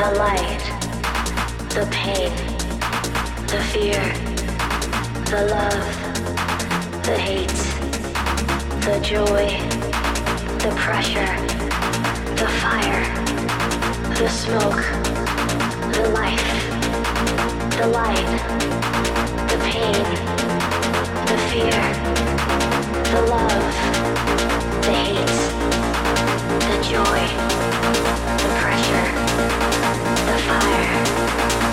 the light, the pain, the fear, the love, the hate, the joy, the pressure, the fire, the smoke, the life, the light, the pain, the fear, the love, the hate, the joy, the pressure, the fire,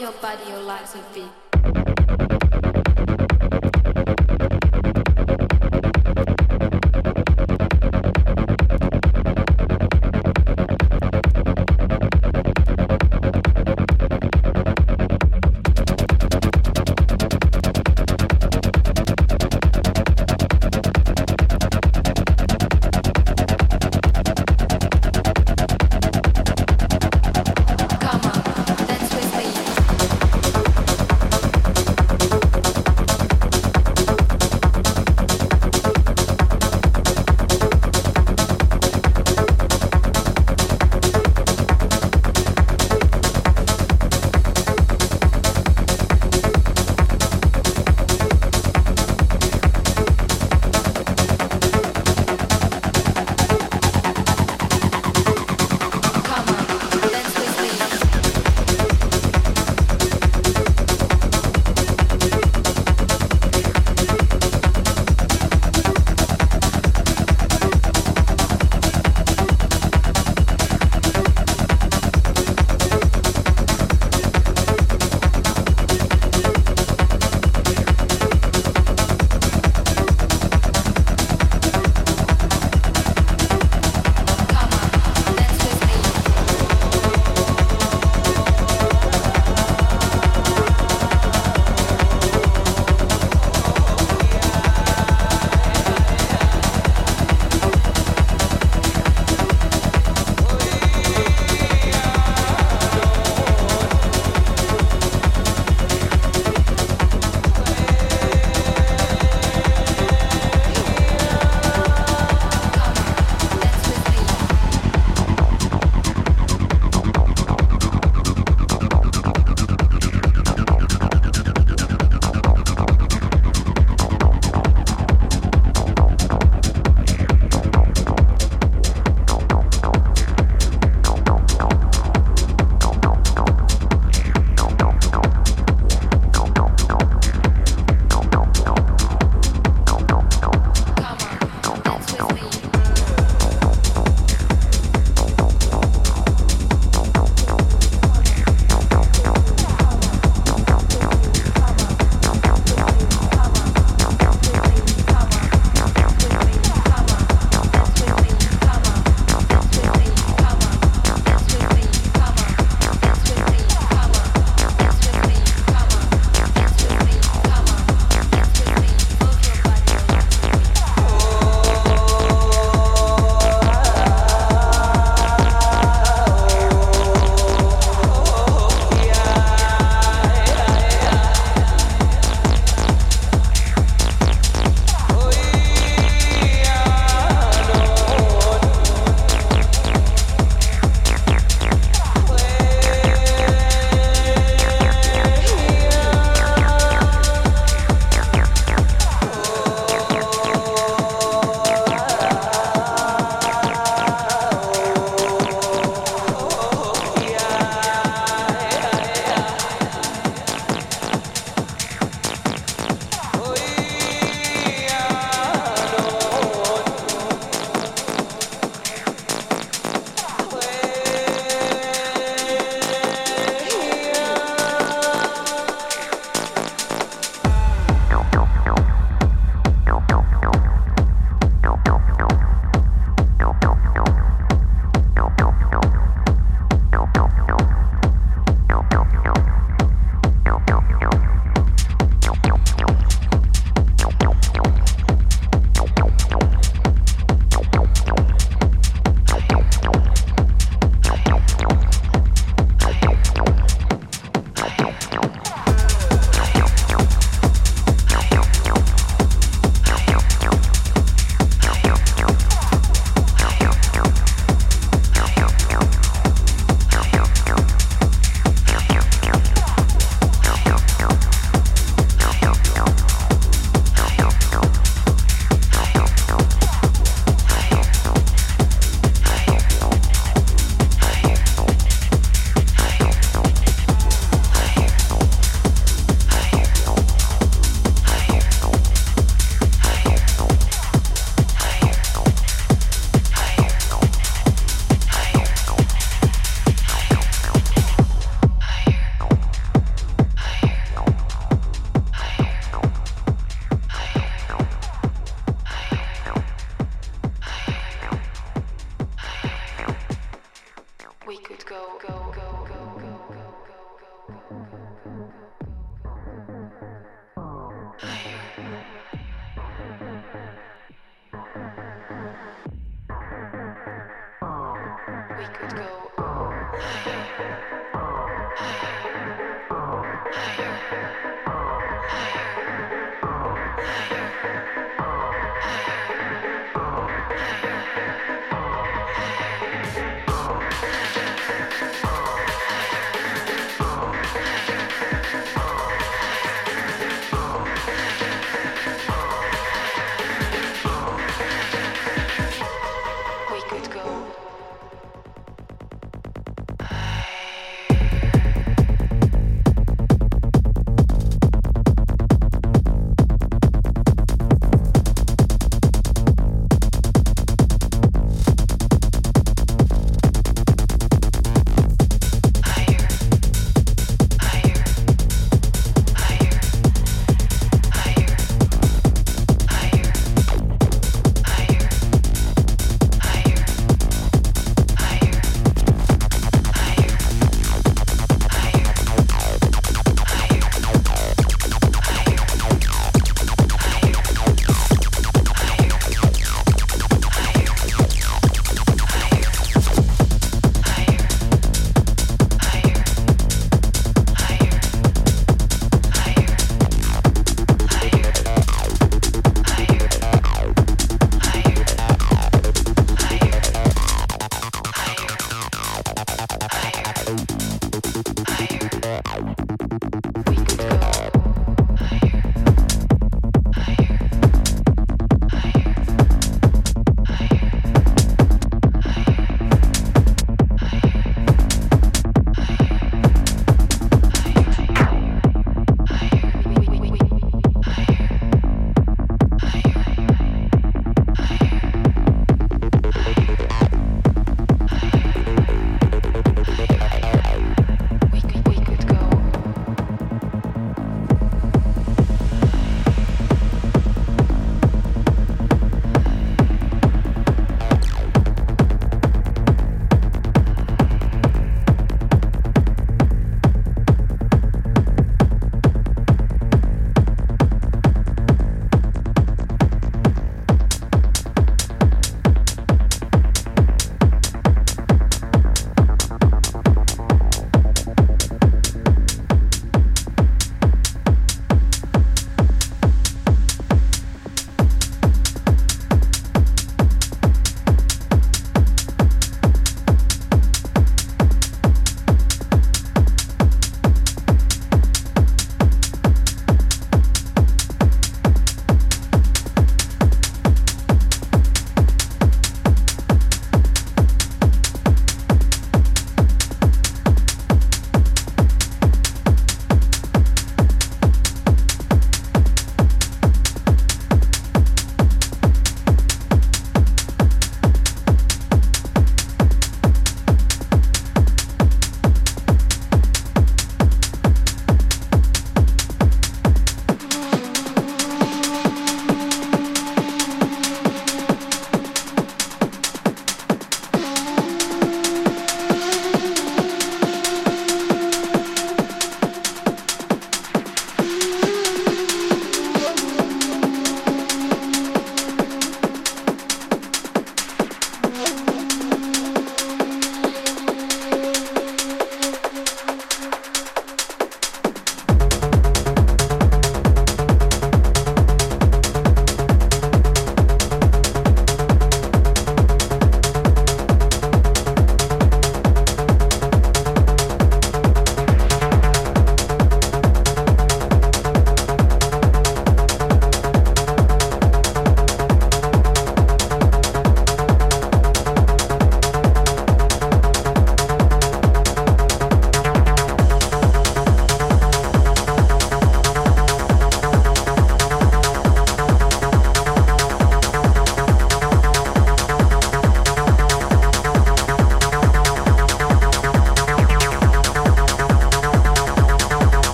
your body, your legs a beat.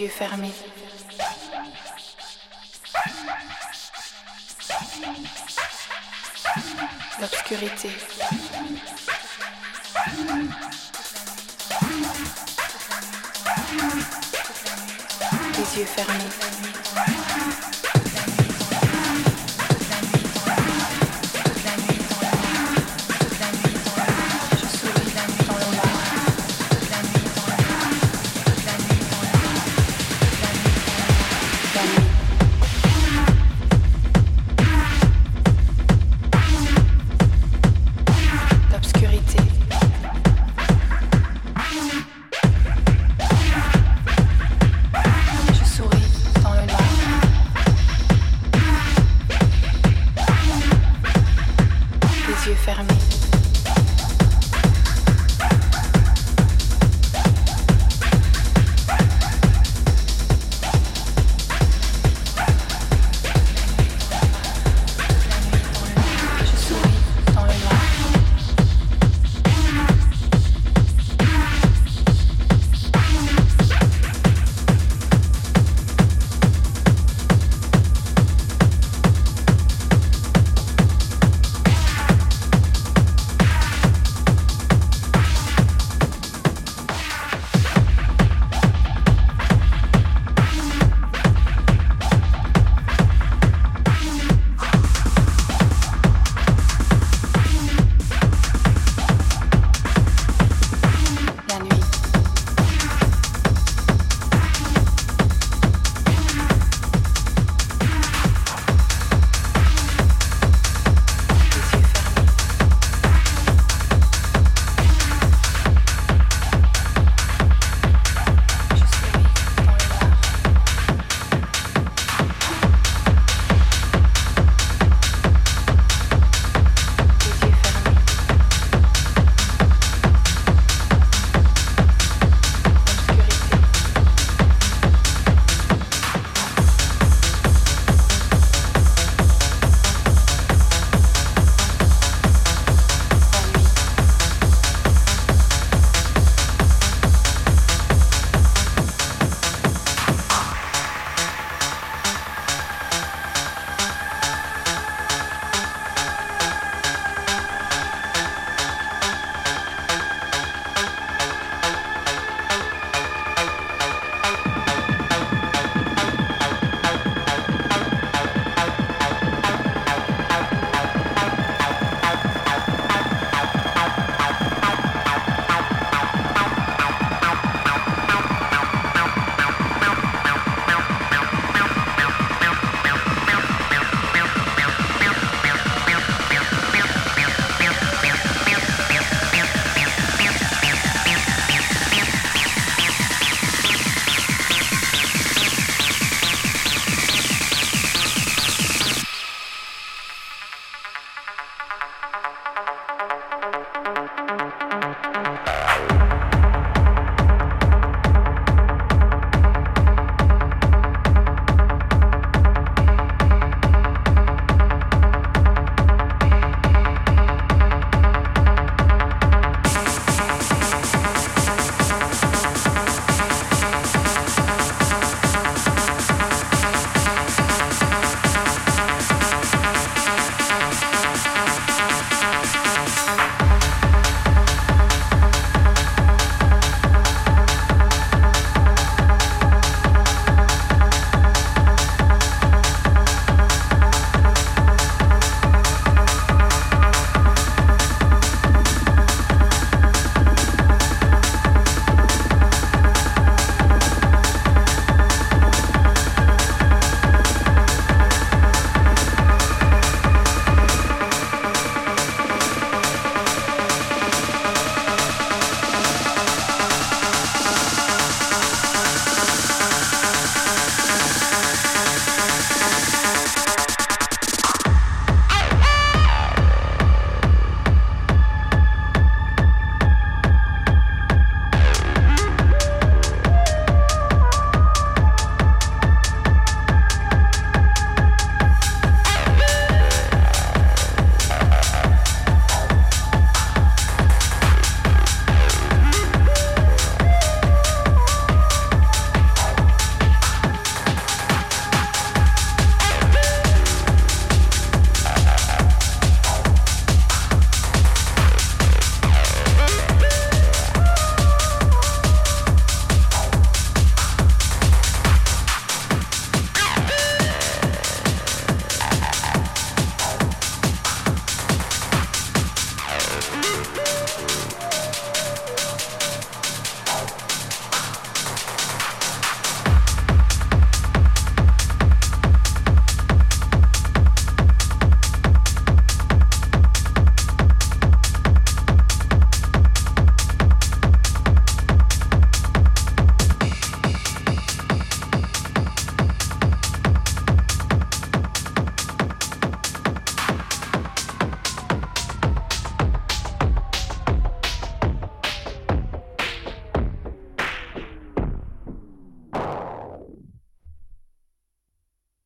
Yeux fermés. L'obscurité. Les yeux fermés.